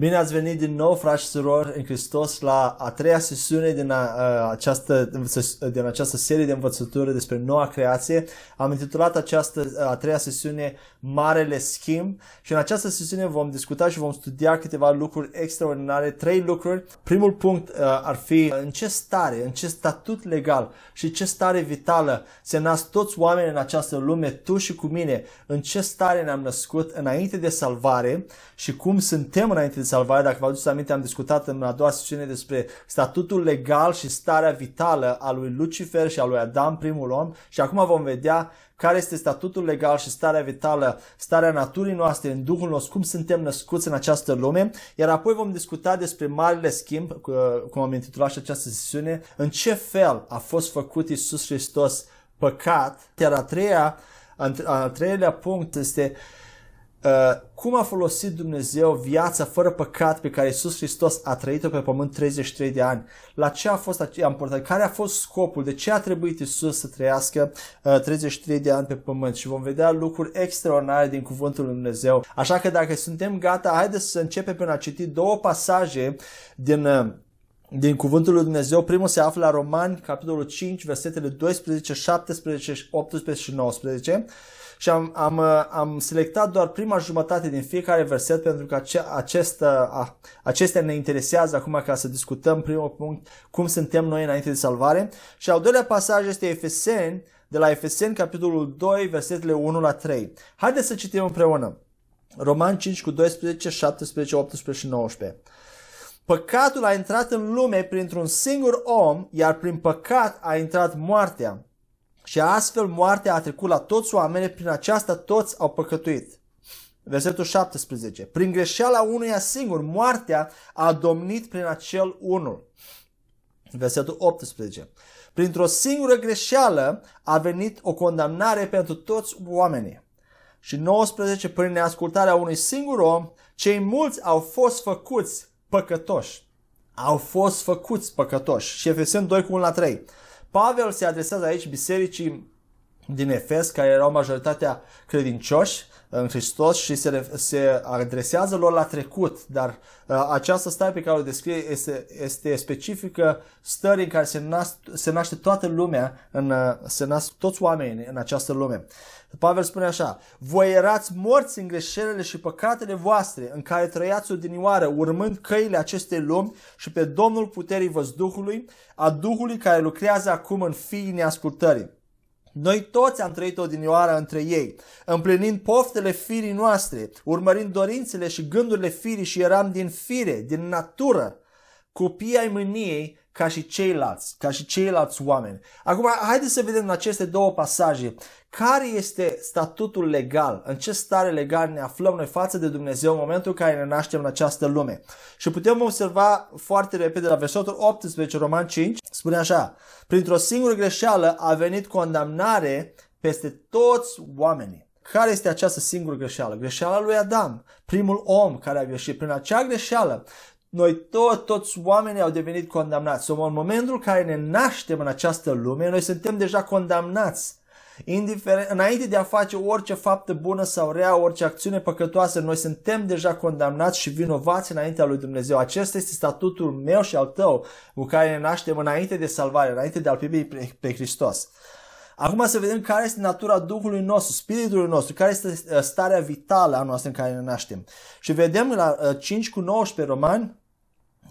Bine ați venit din nou, frați și surori, în Hristos, la a treia sesiune din, a, a, această, din această serie de învățături despre noua creație. Am intitulat această a treia sesiune Marele Schimb și în această sesiune vom discuta și vom studia câteva lucruri extraordinare, trei lucruri. Primul punct a, ar fi în ce stare, în ce statut legal și ce stare vitală se nasc toți oamenii în această lume, tu și cu mine, în ce stare ne-am născut înainte de salvare și cum suntem înainte de salvare. Dacă vă aduceți aminte, am discutat în a doua sesiune despre statutul legal și starea vitală a lui Lucifer și a lui Adam, primul om, și acum vom vedea care este statutul legal și starea vitală, starea naturii noastre în Duhul nostru, cum suntem născuți în această lume, iar apoi vom discuta despre marele schimb, cum am intitulat și această sesiune, în ce fel a fost făcut Isus Hristos păcat, iar a treia, a treilea punct este uh, Uh, cum a folosit Dumnezeu viața fără păcat pe care Isus Hristos a trăit-o pe pământ 33 de ani? La ce a fost aceea important? Care a fost scopul? De ce a trebuit Isus să trăiască uh, 33 de ani pe pământ? Și vom vedea lucruri extraordinare din cuvântul lui Dumnezeu. Așa că dacă suntem gata, haideți să începem prin a citi două pasaje din uh, din cuvântul lui Dumnezeu. Primul se află la Romani, capitolul 5, versetele 12, 17, 18 și 19 și am, am, uh, am selectat doar prima jumătate din fiecare verset pentru că ace, acest, a, acestea ne interesează acum ca să discutăm primul punct cum suntem noi înainte de salvare. Și al doilea pasaj este Efeseni, de la Efeseni capitolul 2, versetele 1 la 3. Haideți să citim împreună. Roman 5 cu 12, 17, 18 și 19. Păcatul a intrat în lume printr-un singur om, iar prin păcat a intrat moartea. Și astfel moartea a trecut la toți oamenii, prin aceasta toți au păcătuit. Versetul 17. Prin greșeala unuia singur, moartea a domnit prin acel unul. Versetul 18. Printr-o singură greșeală a venit o condamnare pentru toți oamenii. Și 19. Prin neascultarea unui singur om, cei mulți au fost făcuți păcătoși. Au fost făcuți păcătoși. Și Efeseni 2 cu 1 la 3. Pavel se adresează aici bisericii din Efes, care erau majoritatea credincioși în Hristos și se, se adresează lor la trecut, dar uh, această stare pe care o descrie este, este specifică stării în care se, nas, se naște toată lumea, în, uh, se nasc toți oamenii în această lume. Pavel spune așa, voi erați morți în greșelile și păcatele voastre în care trăiați odinioară, urmând căile acestei lumi și pe Domnul puterii văzduhului, a Duhului care lucrează acum în fiii neascultării. Noi toți am trăit odinioară între ei, împlinind poftele firii noastre, urmărind dorințele și gândurile firii și eram din fire, din natură, copii ai mâniei ca și ceilalți, ca și ceilalți oameni. Acum, haideți să vedem în aceste două pasaje care este statutul legal, în ce stare legal ne aflăm noi față de Dumnezeu în momentul în care ne naștem în această lume. Și putem observa foarte repede la versetul 18, Roman 5, spune așa, printr-o singură greșeală a venit condamnare peste toți oamenii. Care este această singură greșeală? Greșeala lui Adam, primul om care a greșit. Prin acea greșeală, noi tot, toți oamenii au devenit condamnați. Sau în momentul în care ne naștem în această lume, noi suntem deja condamnați. Indiferent, înainte de a face orice faptă bună sau rea, orice acțiune păcătoasă, noi suntem deja condamnați și vinovați înaintea lui Dumnezeu. Acesta este statutul meu și al tău cu care ne naștem înainte de salvare, înainte de a-L primi pe Hristos. Acum să vedem care este natura Duhului nostru, Spiritului nostru, care este uh, starea vitală a noastră în care ne naștem. Și vedem la 5 uh, cu 19 romani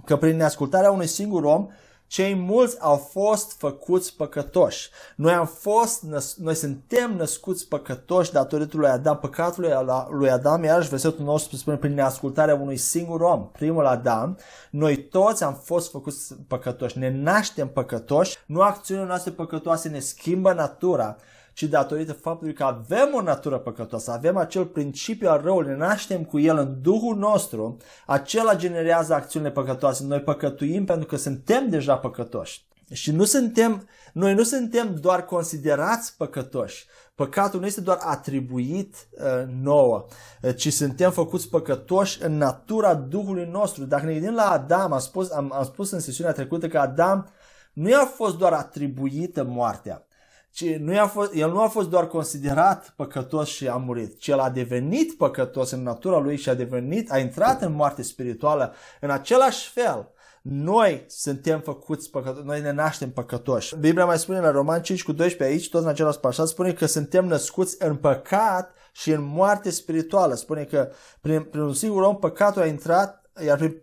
că prin neascultarea unui singur om, cei mulți au fost făcuți păcătoși. Noi am fost, noi suntem născuți păcătoși datorită lui Adam, păcatul lui Adam, iarăși versetul nostru spune prin neascultarea unui singur om, primul Adam, noi toți am fost făcuți păcătoși, ne naștem păcătoși, nu acțiunile noastre păcătoase ne schimbă natura, ci datorită faptului că avem o natură păcătoasă, avem acel principiu al răului, ne naștem cu el în Duhul nostru, acela generează acțiunile păcătoase. Noi păcătuim pentru că suntem deja păcătoși. Și nu suntem, noi nu suntem doar considerați păcătoși. Păcatul nu este doar atribuit uh, nouă, uh, ci suntem făcuți păcătoși în natura Duhului nostru. Dacă ne gândim la Adam, am spus, am, am spus în sesiunea trecută că Adam nu i-a fost doar atribuită moartea, ci nu a fost, el nu a fost doar considerat păcătos și a murit, ci el a devenit păcătos în natura lui și a devenit, a intrat în moarte spirituală în același fel. Noi suntem făcuți păcătoși, noi ne naștem păcătoși. Biblia mai spune la Roman 5 cu 12 aici, tot în același pașa, spune că suntem născuți în păcat și în moarte spirituală. Spune că prin, prin un singur om păcatul a intrat, iar prin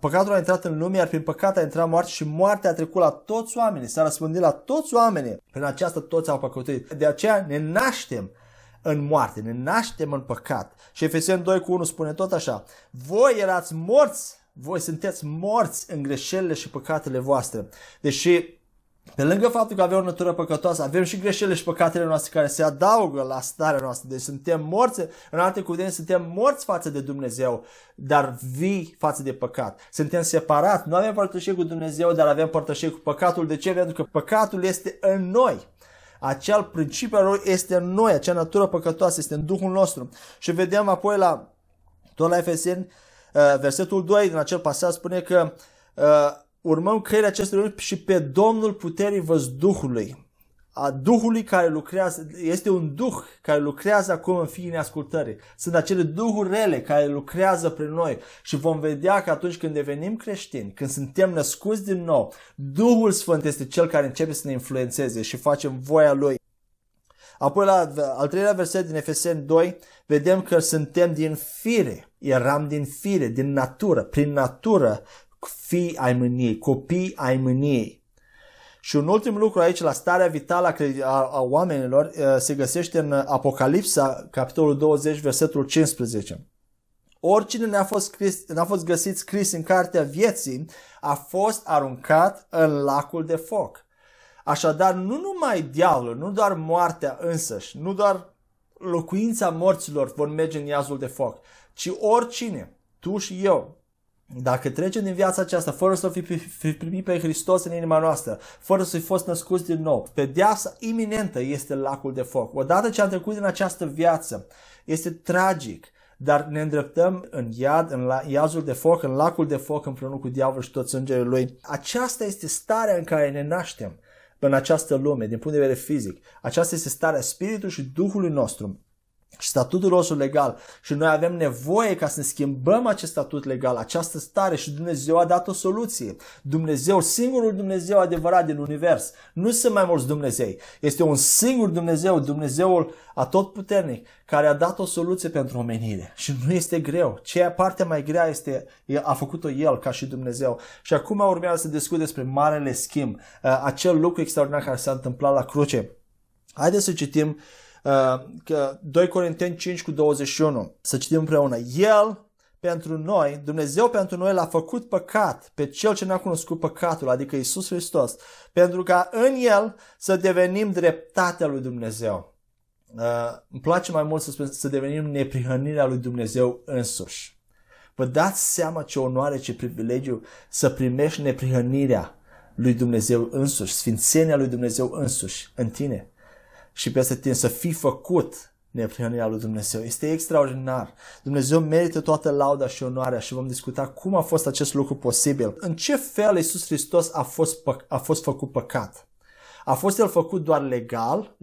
păcatul a intrat în lume, iar prin păcat a intrat moarte și moartea a trecut la toți oamenii, s-a răspândit la toți oamenii. Prin aceasta toți au păcătuit. De aceea ne naștem în moarte, ne naștem în păcat. Și Efeseni 2 cu 1 spune tot așa, voi erați morți, voi sunteți morți în greșelile și păcatele voastre. Deși pe lângă faptul că avem o natură păcătoasă, avem și greșelile și păcatele noastre care se adaugă la starea noastră. Deci suntem morți, în alte cuvinte, suntem morți față de Dumnezeu, dar vii față de păcat. Suntem separați, nu avem părtășie cu Dumnezeu, dar avem părtășie cu păcatul. De ce? Pentru că păcatul este în noi. Acel principiu al lui este în noi, acea natură păcătoasă este în Duhul nostru. Și vedem apoi la, tot la Efeseni, uh, versetul 2 din acel pasaj spune că uh, urmăm căile acestui lucruri și pe Domnul puterii văzduhului. A Duhului care lucrează, este un Duh care lucrează acum în fiii neascultării. Sunt acele Duhuri rele care lucrează prin noi și vom vedea că atunci când devenim creștini, când suntem născuți din nou, Duhul Sfânt este cel care începe să ne influențeze și facem voia Lui. Apoi la al treilea verset din Efeseni 2 vedem că suntem din fire, eram din fire, din natură, prin natură fii ai mâniei, copii ai mâniei. Și un ultim lucru aici, la starea vitală a, a oamenilor, se găsește în Apocalipsa, capitolul 20, versetul 15. Oricine ne-a fost, scris, ne-a fost găsit scris în cartea vieții a fost aruncat în lacul de foc. Așadar, nu numai diavolul, nu doar moartea însăși, nu doar locuința morților vor merge în iazul de foc, ci oricine, tu și eu, dacă trecem din viața aceasta fără să fi, fi primit pe Hristos în inima noastră, fără să fi fost născuți din nou, pedeapsa iminentă este lacul de foc. Odată ce am trecut din această viață, este tragic, dar ne îndreptăm în iad, în la, iazul de foc, în lacul de foc împreună cu diavolul și toți îngerii lui. Aceasta este starea în care ne naștem în această lume, din punct de vedere fizic. Aceasta este starea spiritului și Duhului nostru și statutul nostru legal și noi avem nevoie ca să ne schimbăm acest statut legal, această stare și Dumnezeu a dat o soluție. Dumnezeu, singurul Dumnezeu adevărat din univers. Nu sunt mai mulți Dumnezei. Este un singur Dumnezeu, Dumnezeul atotputernic, care a dat o soluție pentru omenire. Și nu este greu. Ceea partea mai grea este, a făcut-o El ca și Dumnezeu. Și acum urmează să discut despre marele schimb, uh, acel lucru extraordinar care s-a întâmplat la cruce. Haideți să citim uh, Uh, 2 Corinteni 5 cu 21. Să citim împreună. El pentru noi, Dumnezeu pentru noi l-a făcut păcat pe cel ce ne-a cunoscut păcatul, adică Isus Hristos, pentru ca în el să devenim dreptatea lui Dumnezeu. Uh, îmi place mai mult să spun să devenim neprihănirea lui Dumnezeu însuși. Vă dați seama ce onoare, ce privilegiu să primești neprihănirea lui Dumnezeu însuși, sfințenia lui Dumnezeu însuși în tine și peste tine să fii făcut neprihănirea lui Dumnezeu. Este extraordinar. Dumnezeu merită toată lauda și onoarea și vom discuta cum a fost acest lucru posibil. În ce fel Iisus Hristos a fost, a fost făcut păcat? A fost el făcut doar legal,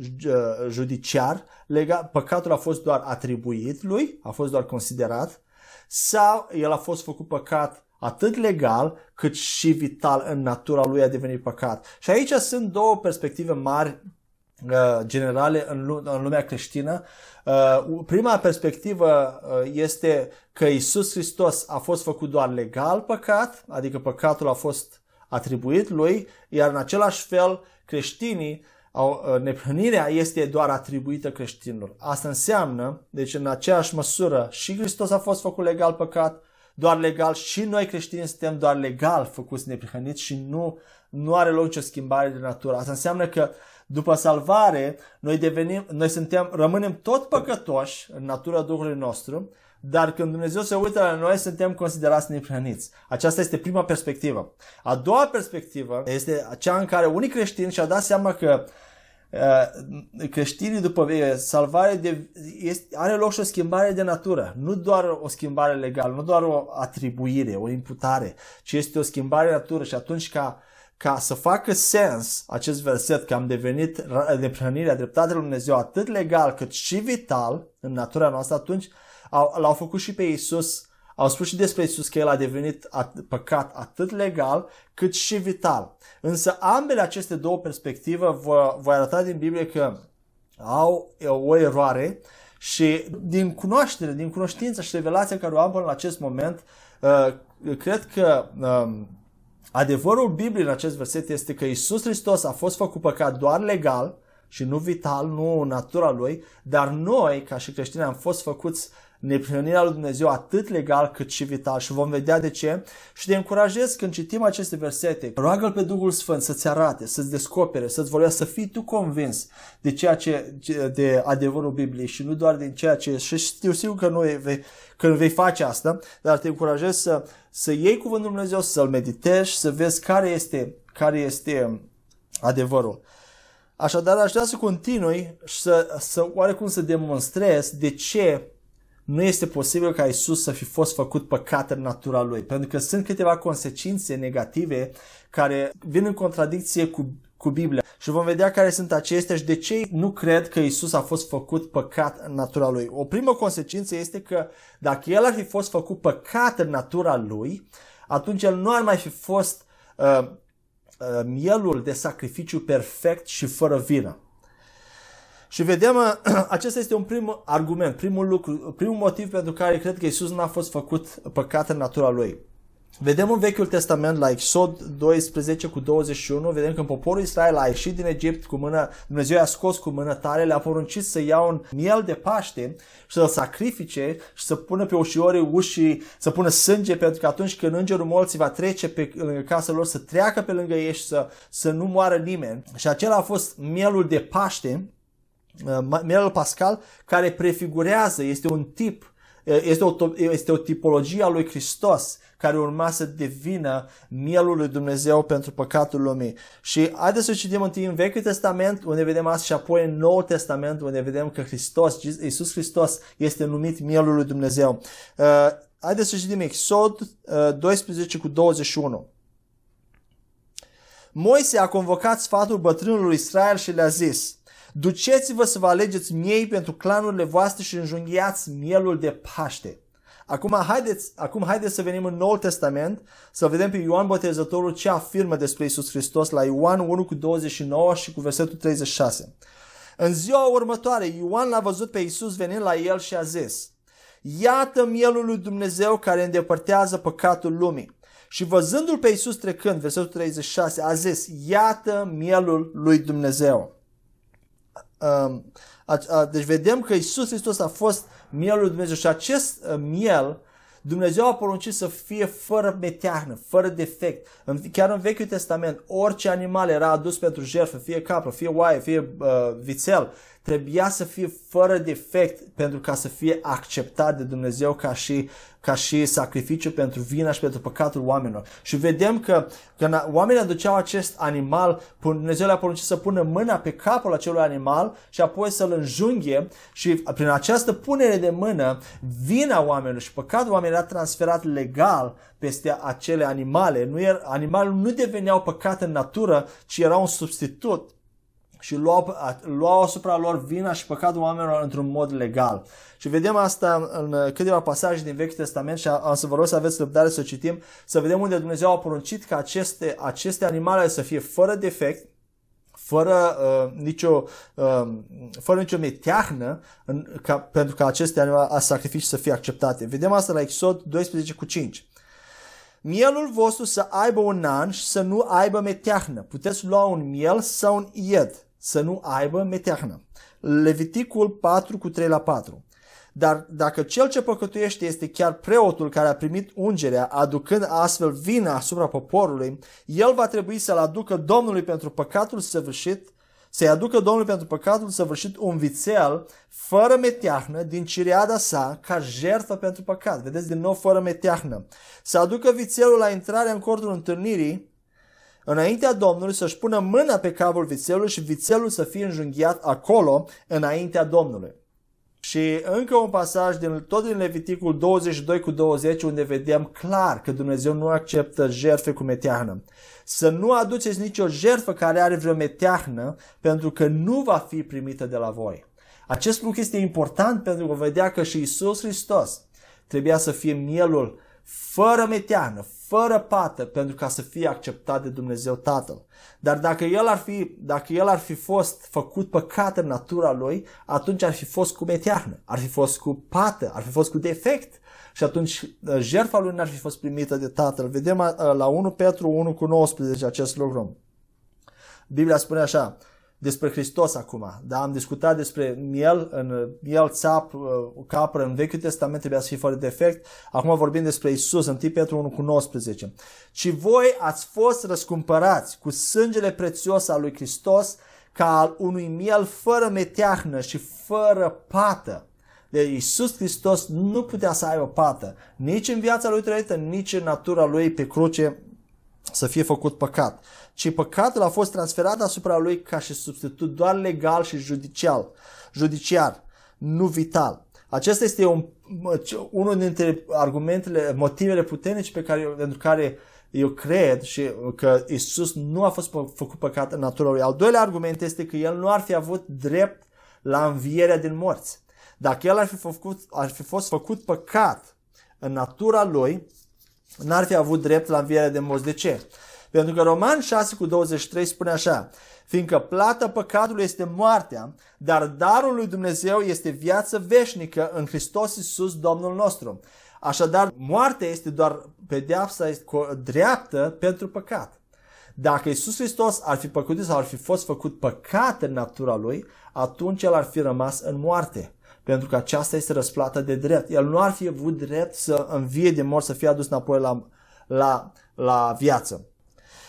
judiciar, legal, păcatul a fost doar atribuit lui, a fost doar considerat, sau el a fost făcut păcat atât legal cât și vital în natura lui a devenit păcat. Și aici sunt două perspective mari Uh, generale în, lumea creștină. Uh, prima perspectivă uh, este că Isus Hristos a fost făcut doar legal păcat, adică păcatul a fost atribuit lui, iar în același fel creștinii au, neprihănirea este doar atribuită creștinilor. Asta înseamnă, deci în aceeași măsură și Hristos a fost făcut legal păcat, doar legal și noi creștini suntem doar legal făcuți neprihăniți și nu, nu are loc nicio schimbare de natură. Asta înseamnă că uh, după salvare, noi, devenim, noi suntem, rămânem tot păcătoși în natura Duhului nostru, dar când Dumnezeu se uită la noi, suntem considerați neprihăniți. Aceasta este prima perspectivă. A doua perspectivă este cea în care unii creștini și-au dat seama că uh, creștinii după salvare de, este, are loc și o schimbare de natură. Nu doar o schimbare legală, nu doar o atribuire, o imputare, ci este o schimbare de natură și atunci ca ca să facă sens acest verset că am devenit de hrănirea dreptatei lui Dumnezeu atât legal cât și vital în natura noastră, atunci l-au făcut și pe Isus, au spus și despre Isus că el a devenit păcat atât legal cât și vital. Însă ambele aceste două perspective vă voi arăta din Biblie că au o eroare și din cunoaștere, din cunoștință și revelația care o am până la acest moment, uh, cred că um, adevărul Bibliei în acest verset este că Isus Hristos a fost făcut păcat doar legal și nu vital, nu natura lui, dar noi, ca și creștini, am fost făcuți neprihănirea lui Dumnezeu atât legal cât și vital și vom vedea de ce și te încurajez când citim aceste versete, roagă-L pe Duhul Sfânt să-ți arate, să-ți descopere, să-ți vorbească, să fii tu convins de ceea ce, de adevărul Bibliei și nu doar din ceea ce, și știu sigur că nu vei, că vei face asta, dar te încurajez să, să iei cuvântul Dumnezeu, să-l meditezi, să vezi care este, care este adevărul. Așadar, aș vrea să continui și să, să oarecum să demonstrez de ce nu este posibil ca Isus să fi fost făcut păcat în natura lui, pentru că sunt câteva consecințe negative care vin în contradicție cu, cu Biblia. Și vom vedea care sunt acestea și de ce nu cred că Isus a fost făcut păcat în natura lui. O primă consecință este că dacă el ar fi fost făcut păcat în natura lui, atunci el nu ar mai fi fost uh, uh, mielul de sacrificiu perfect și fără vină. Și vedem, acesta este un prim argument, primul lucru, primul motiv pentru care cred că Isus nu a fost făcut păcat în natura lui. Vedem în Vechiul Testament, la Exod 12 cu 21, vedem că poporul Israel a ieșit din Egipt cu mână, Dumnezeu i-a scos cu mână tare, le-a poruncit să ia un miel de Paște și să-l sacrifice și să pună pe ușiorii ușii, să pună sânge, pentru că atunci când îngerul morții va trece pe lângă casa lor, să treacă pe lângă ei și să, să nu moară nimeni. Și acela a fost mielul de Paște, Uh, mielul pascal, care prefigurează, este un tip, uh, este o, este o tipologie a lui Hristos care urma să devină mielul lui Dumnezeu pentru păcatul lumii. Și haideți să citim întâi în Vechiul Testament, unde vedem asta, și apoi în Noul Testament, unde vedem că Hristos, Iisus Hristos, este numit mielul lui Dumnezeu. Uh, haideți să citim Exod uh, 12 cu 21. Moise a convocat sfatul bătrânului Israel și le-a zis, Duceți-vă să vă alegeți miei pentru clanurile voastre și înjunghiați mielul de Paște. Acum haideți, acum haideți să venim în Noul Testament să vedem pe Ioan Botezătorul ce afirmă despre Isus Hristos la Ioan 1 cu 29 și cu versetul 36. În ziua următoare, Ioan l-a văzut pe Isus venind la el și a zis, Iată mielul lui Dumnezeu care îndepărtează păcatul lumii. Și văzându-l pe Isus trecând, versetul 36, a zis, Iată mielul lui Dumnezeu. Um, deci vedem că Isus Hristos a fost mielul lui Dumnezeu și acest uh, miel Dumnezeu a poruncit să fie fără meteahnă, fără defect. Chiar în Vechiul Testament, orice animal era adus pentru jertfă, fie capră, fie oaie, fie uh, vițel, trebuia să fie fără defect pentru ca să fie acceptat de Dumnezeu ca și, ca și sacrificiu pentru vina și pentru păcatul oamenilor. Și vedem că când oamenii aduceau acest animal, Dumnezeu le-a poruncit să pună mâna pe capul acelui animal și apoi să-l înjunghe și prin această punere de mână, vina oamenilor și păcatul oamenilor era transferat legal peste acele animale. Nu era, animalul nu deveneau păcat în natură, ci era un substitut și luau, luau asupra lor vina și păcatul oamenilor într-un mod legal. Și vedem asta în câteva pasaje din Vechiul Testament și am să vă rog să aveți răbdare să citim, să vedem unde Dumnezeu a poruncit ca aceste, aceste animale să fie fără defect, fără uh, nicio, uh, fără nicio meteahnă în, ca, pentru ca aceste animale sacrificii să fie acceptate. Vedem asta la Exod 12 cu 5. Mielul vostru să aibă un an și să nu aibă meteahnă. Puteți lua un miel sau un ied să nu aibă meteahnă. Leviticul 4 cu 3 la 4. Dar dacă cel ce păcătuiește este chiar preotul care a primit ungerea, aducând astfel vina asupra poporului, el va trebui să-l aducă Domnului pentru păcatul săvârșit, să-i aducă Domnului pentru păcatul săvârșit un vițel fără meteahnă din cireada sa ca jertfă pentru păcat. Vedeți din nou fără meteahnă. Să aducă vițelul la intrarea în cortul întâlnirii înaintea Domnului să-și pună mâna pe capul vițelului și vițelul să fie înjunghiat acolo înaintea Domnului. Și încă un pasaj din tot din Leviticul 22 cu 20 unde vedem clar că Dumnezeu nu acceptă jertfe cu meteahnă. Să nu aduceți nicio jertfă care are vreo meteahnă pentru că nu va fi primită de la voi. Acest lucru este important pentru că vedea că și Isus Hristos trebuia să fie mielul fără meteană, fără pată, pentru ca să fie acceptat de Dumnezeu Tatăl. Dar dacă el ar fi, dacă el ar fi fost făcut păcat în natura lui, atunci ar fi fost cu meteahnă, ar fi fost cu pată, ar fi fost cu defect. Și atunci uh, jertfa lui n-ar fi fost primită de Tatăl. Vedem uh, la 1 Petru 1 cu 19 acest lucru. Biblia spune așa, despre Hristos acum. Da? Am discutat despre miel, în miel, țap, uh, capră în Vechiul Testament trebuia să fie fără defect. Acum vorbim despre Isus în Petru 1 cu 19. Și voi ați fost răscumpărați cu sângele prețios al lui Hristos ca al unui miel fără meteahnă și fără pată. De Iisus Hristos nu putea să aibă pată, nici în viața lui trăită, nici în natura lui pe cruce să fie făcut păcat ci păcatul a fost transferat asupra lui ca și substitut doar legal și judicial, judiciar, nu vital. Acesta este un, unul dintre argumentele, motivele puternice pe care, pentru care eu cred și că Isus nu a fost făcut păcat în natura lui. Al doilea argument este că el nu ar fi avut drept la învierea din morți. Dacă el ar fi, făcut, ar fi fost făcut păcat în natura lui, n-ar fi avut drept la învierea din morți. De ce? Pentru că Roman 6 cu 23 spune așa, fiindcă plata păcatului este moartea, dar darul lui Dumnezeu este viață veșnică în Hristos Iisus Domnul nostru. Așadar, moartea este doar pedeapsa dreaptă pentru păcat. Dacă Iisus Hristos ar fi păcutit sau ar fi fost făcut păcat în natura lui, atunci el ar fi rămas în moarte. Pentru că aceasta este răsplată de drept. El nu ar fi avut drept să învie de mort, să fie adus înapoi la, la, la viață.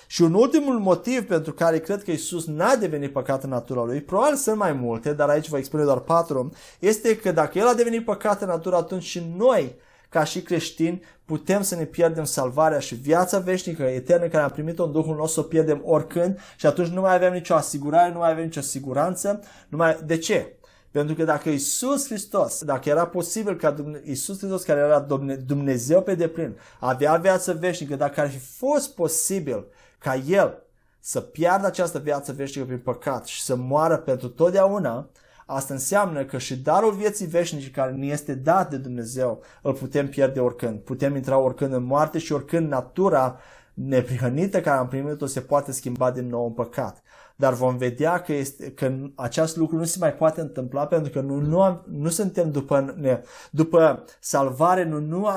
Și un ultimul motiv pentru care cred că Isus n-a devenit păcat în natura lui, probabil sunt mai multe, dar aici vă expune doar patru, este că dacă El a devenit păcat în natură, atunci și noi, ca și creștini, putem să ne pierdem salvarea și viața veșnică, eternă, care am primit-o în Duhul nostru, să o pierdem oricând și atunci nu mai avem nicio asigurare, nu mai avem nicio siguranță. Nu mai... De ce? Pentru că dacă Isus Hristos, dacă era posibil ca Isus Hristos, care era Dumnezeu pe deplin, avea viață veșnică, dacă ar fi fost posibil ca el să piardă această viață veșnică prin păcat și să moară pentru totdeauna, asta înseamnă că și darul vieții veșnice care ne este dat de Dumnezeu îl putem pierde oricând. Putem intra oricând în moarte și oricând natura neprihănită care am primit-o se poate schimba din nou în păcat. Dar vom vedea că, este, că acest lucru nu se mai poate întâmpla pentru că nu, nu, am, nu suntem după, ne, după salvare, nu, nu,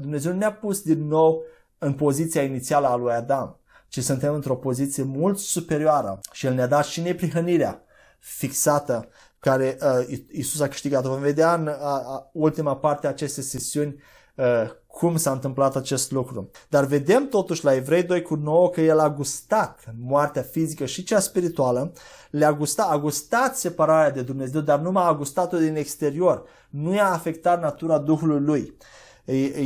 Dumnezeu nu ne-a pus din nou în poziția inițială a lui Adam ci suntem într-o poziție mult superioară și El ne-a dat și neprihănirea fixată care uh, Isus a câștigat. Vom vedea în uh, ultima parte a acestei sesiuni uh, cum s-a întâmplat acest lucru. Dar vedem totuși la Evrei 2 cu 9 că el a gustat moartea fizică și cea spirituală, le-a gustat, a gustat separarea de Dumnezeu, dar nu a gustat-o din exterior. Nu i-a afectat natura Duhului lui.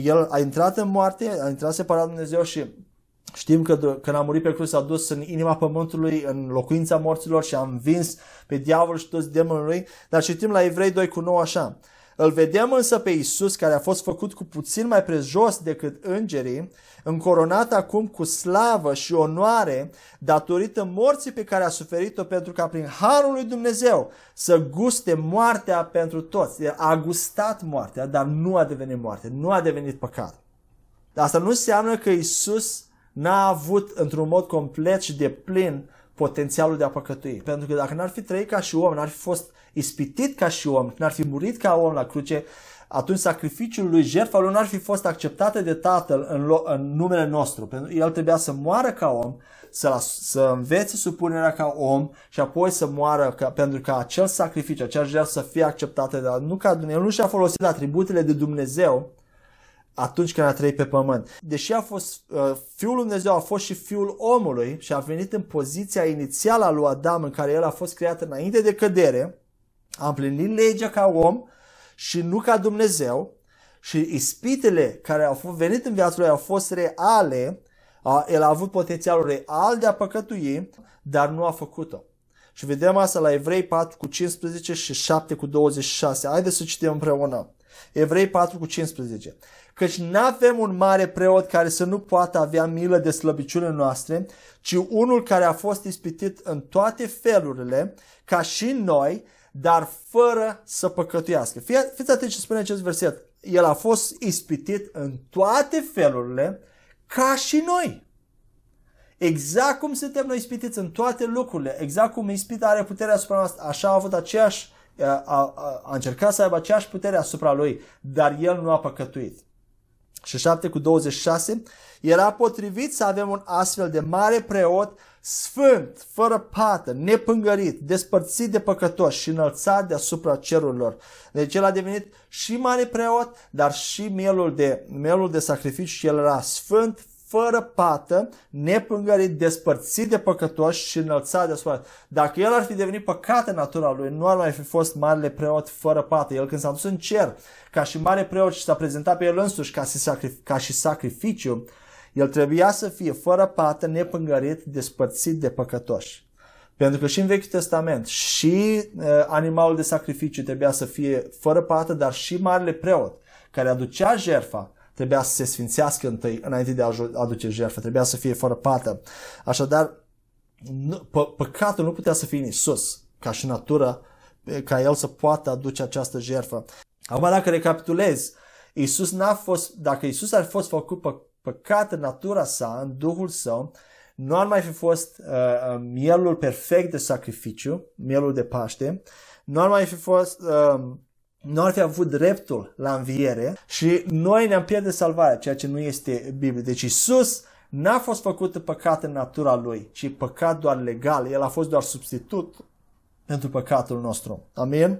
El a intrat în moarte, a intrat separat de Dumnezeu și Știm că când a murit pe cruce s-a dus în inima pământului, în locuința morților și a învins pe diavol și toți demonii lui, dar citim la Evrei 2 cu 9 așa. Îl vedem însă pe Isus, care a fost făcut cu puțin mai prejos decât îngerii, încoronat acum cu slavă și onoare, datorită morții pe care a suferit-o pentru ca prin harul lui Dumnezeu să guste moartea pentru toți. A gustat moartea, dar nu a devenit moarte, nu a devenit păcat. Dar asta nu înseamnă că Isus n-a avut într-un mod complet și de plin potențialul de a păcătui. Pentru că dacă n-ar fi trăit ca și om, n-ar fi fost ispitit ca și om, n-ar fi murit ca om la cruce, atunci sacrificiul lui, jertfa lui, n-ar fi fost acceptată de Tatăl în, lo- în numele nostru. Pentru el trebuia să moară ca om, să, la, să învețe supunerea ca om și apoi să moară ca, pentru ca acel sacrificiu, acea jertfă să fie acceptată de Nu ca Dumnezeu, nu și-a folosit atributele de Dumnezeu atunci când a trăit pe pământ. Deși a fost uh, fiul lui Dumnezeu, a fost și fiul omului și a venit în poziția inițială a lui Adam în care el a fost creat înainte de cădere, a împlinit legea ca om și nu ca Dumnezeu și ispitele care au fost venit în viața lui au fost reale, a, el a avut potențialul real de a păcătui, dar nu a făcut-o. Și vedem asta la Evrei 4 cu 15 și 7 cu 26. Haideți să citim împreună. Evrei 4 cu 15. Căci nu avem un mare preot care să nu poată avea milă de slăbiciunile noastre, ci unul care a fost ispitit în toate felurile, ca și noi, dar fără să păcătuiască. Fiți atenți ce spune acest verset. El a fost ispitit în toate felurile, ca și noi. Exact cum suntem noi ispitiți în toate lucrurile, exact cum ispita are puterea asupra noastră, așa a avut aceeași, a, a, a încercat să aibă aceeași putere asupra lui, dar el nu a păcătuit. Și 7 cu 26, era potrivit să avem un astfel de mare preot sfânt, fără pată, nepângărit, despărțit de păcătoși și înălțat deasupra cerurilor. Deci el a devenit și mare preot, dar și mielul de, mielul de sacrificiu și el era sfânt, fără pată, nepângărit, despărțit de păcătoși și înălțat deasupra. Dacă el ar fi devenit păcat în natura lui, nu ar mai fi fost marele preot fără pată. El când s-a dus în cer, ca și mare preot și s-a prezentat pe el însuși ca și, sacrif- ca și sacrificiu, el trebuia să fie fără pată, nepângărit, despărțit de păcătoși. Pentru că și în Vechiul Testament și uh, animalul de sacrificiu trebuia să fie fără pată, dar și marele preot care aducea jerfa trebuia să se sfințească întâi înainte de a aduce jertfă, trebuia să fie fără pată. Așadar, pă- păcatul nu putea să fie în Isus, ca și natură, ca el să poată aduce această jertfă. Acum dacă recapitulez, Isus n-a fost, dacă Isus ar fi fost făcut pă- păcat în natura sa, în Duhul său, nu ar mai fi fost uh, uh, mielul perfect de sacrificiu, mielul de Paște, nu ar mai fi fost uh, nu ar fi avut dreptul la înviere și noi ne-am pierdut salvarea, ceea ce nu este Biblie. Deci Isus n-a fost făcut păcat în natura lui, ci păcat doar legal. El a fost doar substitut pentru păcatul nostru. Amin?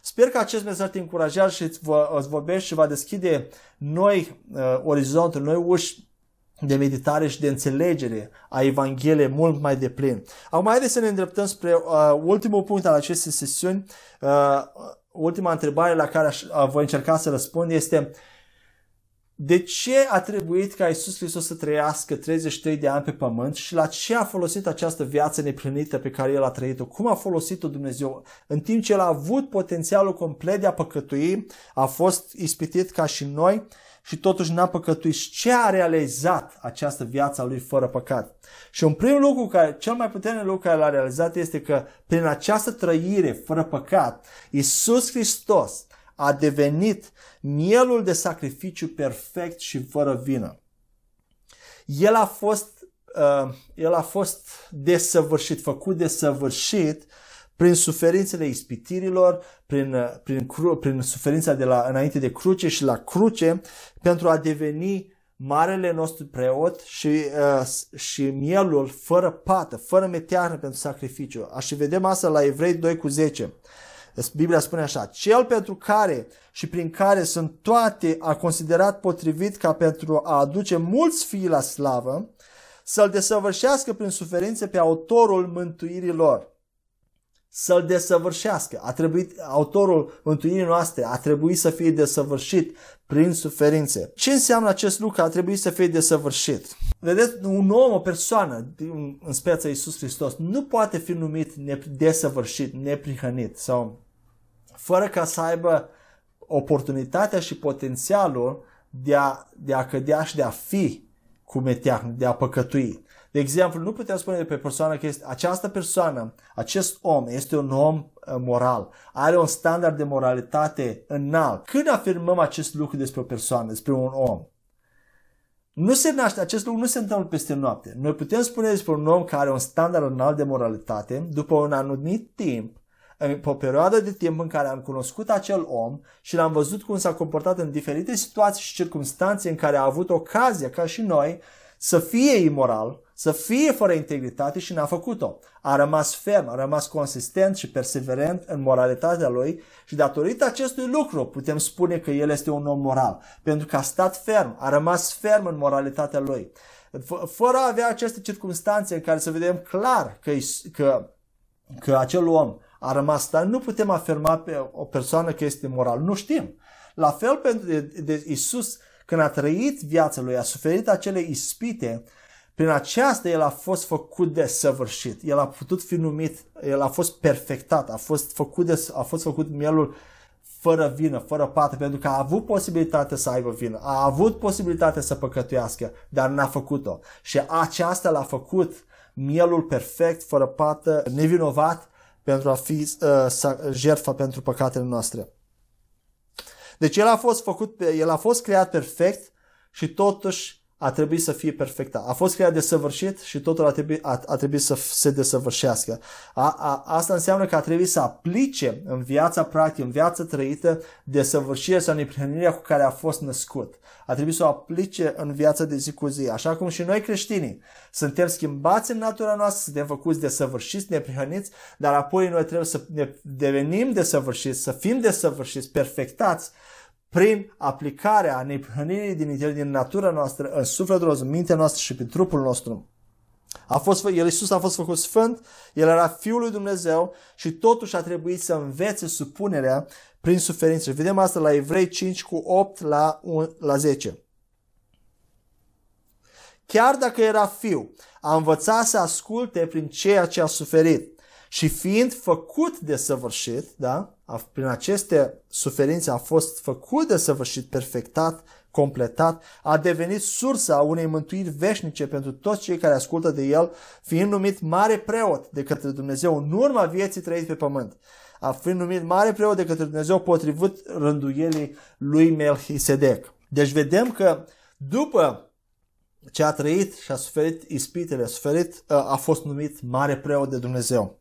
Sper că acest mesaj te încurajează și îți, vă, îți vorbește și va deschide noi uh, orizonturi, noi uși de meditare și de înțelegere a Evangheliei mult mai deplin. Acum haideți să ne îndreptăm spre uh, ultimul punct al acestei sesiuni. Uh, ultima întrebare la care aș, uh, voi încerca să răspund este de ce a trebuit ca Isus Hristos să trăiască 33 de ani pe pământ și la ce a folosit această viață neplinită pe care El a trăit-o? Cum a folosit-o Dumnezeu? În timp ce El a avut potențialul complet de a păcătui, a fost ispitit ca și noi, și totuși n-a păcătuit. Ce a realizat această viață a lui fără păcat? Și un prim lucru, care, cel mai puternic lucru care l-a realizat este că prin această trăire fără păcat, Isus Hristos a devenit mielul de sacrificiu perfect și fără vină. El a fost, uh, el a fost desăvârșit, făcut desăvârșit prin suferințele ispitirilor, prin, prin, cru, prin suferința de la, înainte de cruce și la cruce, pentru a deveni marele nostru preot și, uh, și mielul fără pată, fără metearnă pentru sacrificiu. Așa vedem asta la Evrei 2 cu 10. Biblia spune așa, cel pentru care și prin care sunt toate a considerat potrivit ca pentru a aduce mulți fii la slavă, să-l desăvârșească prin suferințe pe autorul mântuirii lor să-l desăvârșească. A trebuit, autorul mântuirii noastre a trebuit să fie desăvârșit prin suferințe. Ce înseamnă acest lucru? A trebuit să fie desăvârșit. Vedeți, un om, o persoană, în speța Iisus Hristos, nu poate fi numit desăvârșit, neprihănit sau fără ca să aibă oportunitatea și potențialul de a, de a cădea și de a fi cu meteahn, de a păcătui. De exemplu, nu putem spune de pe persoană că este, această persoană, acest om este un om uh, moral, are un standard de moralitate înalt. Când afirmăm acest lucru despre o persoană, despre un om, nu se naște, acest lucru nu se întâmplă peste noapte. Noi putem spune despre un om care are un standard înalt de moralitate, după un anumit timp, pe o perioadă de timp în care am cunoscut acel om și l-am văzut cum s-a comportat în diferite situații și circunstanțe în care a avut ocazia, ca și noi, să fie imoral, să fie fără integritate și n-a făcut-o. A rămas ferm, a rămas consistent și perseverent în moralitatea lui și datorită acestui lucru putem spune că el este un om moral, pentru că a stat ferm, a rămas ferm în moralitatea lui. Fără a avea aceste circunstanțe în care să vedem clar că, că, că acel om a rămas stat, nu putem afirma pe o persoană că este moral. Nu știm. La fel pentru de, de Isus, când a trăit viața lui, a suferit acele ispite, Prin aceasta el a fost făcut de săvârșit. El a putut fi numit, el a fost perfectat, a fost făcut, de, a fost făcut mielul fără vină, fără pată, pentru că a avut posibilitate să aibă vină, a avut posibilitate să păcătuiască, dar n-a făcut-o. Și aceasta l-a făcut mielul perfect, fără pată, nevinovat, pentru a fi uh, jertfa pentru păcatele noastre. Deci el a fost făcut, el a fost creat perfect și totuși a trebuit să fie perfectă. A fost creat de săvârșit și totul a trebuit, a, a trebuit să se desăvârșească. A, a, asta înseamnă că a trebuit să aplice în viața practică, în viața trăită, de săvârșire sau neprihănirea cu care a fost născut. A trebuit să o aplice în viața de zi cu zi. Așa cum și noi creștinii suntem schimbați în natura noastră, suntem făcuți de săvârșiți, neprihăniți, dar apoi noi trebuie să ne devenim de săvârșiți, să fim de săvârșiți, perfectați, prin aplicarea neprihănirii din interior, din natura noastră, în sufletul nostru, în mintea noastră și pe trupul nostru. A fost, el Iisus a fost făcut sfânt, el era Fiul lui Dumnezeu și totuși a trebuit să învețe supunerea prin suferință. Vedem asta la Evrei 5 cu 8 la, 1, la 10. Chiar dacă era fiu, a învățat să asculte prin ceea ce a suferit și fiind făcut de săvârșit, da? prin aceste suferințe a fost făcut de săvârșit, perfectat, completat, a devenit sursa unei mântuiri veșnice pentru toți cei care ascultă de el, fiind numit mare preot de către Dumnezeu în urma vieții trăite pe pământ. A fi numit mare preot de către Dumnezeu potrivit rânduielii lui Melchisedec. Deci vedem că după ce a trăit și a suferit ispitele, a, suferit, a fost numit mare preot de Dumnezeu.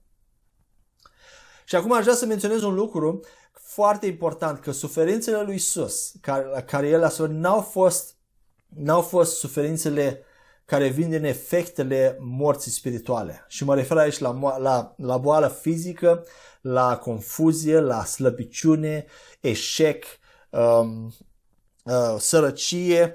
Și acum aș vrea să menționez un lucru foarte important, că suferințele lui Isus, care, care el a suferit, n-au fost, n-au fost suferințele care vin din efectele morții spirituale. Și mă refer aici la, la, la boală fizică, la confuzie, la slăbiciune, eșec, um, uh, sărăcie.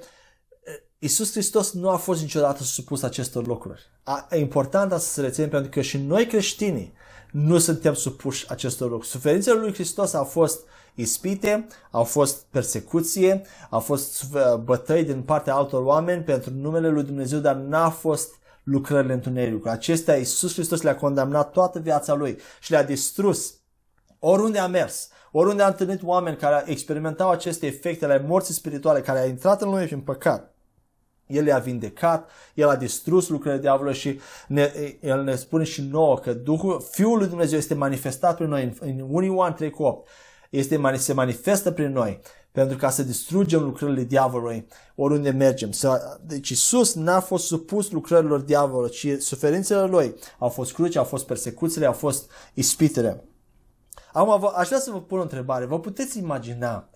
Isus Hristos nu a fost niciodată supus acestor lucruri. A, e important să se reținem pentru că și noi creștinii nu suntem supuși acestor lucruri. Suferințele lui Hristos au fost ispite, au fost persecuție, au fost bătăi din partea altor oameni pentru numele lui Dumnezeu, dar n-a fost lucrările întunericului. Acestea Iisus Hristos le-a condamnat toată viața lui și le-a distrus oriunde a mers. Oriunde a întâlnit oameni care experimentau aceste efecte ale morții spirituale, care a intrat în lume prin păcat, el le-a vindecat, El a distrus lucrurile diavolului și ne, El ne spune și nouă că Duhul, Fiul lui Dumnezeu este manifestat prin noi în, în 1 Ioan 3 cu 8. Este, se manifestă prin noi pentru ca să distrugem lucrările diavolului oriunde mergem. Deci Isus n-a fost supus lucrărilor diavolului, ci suferințele lui au fost cruce, au fost persecuțiile, au fost ispitele. Acum aș vrea să vă pun o întrebare. Vă puteți imagina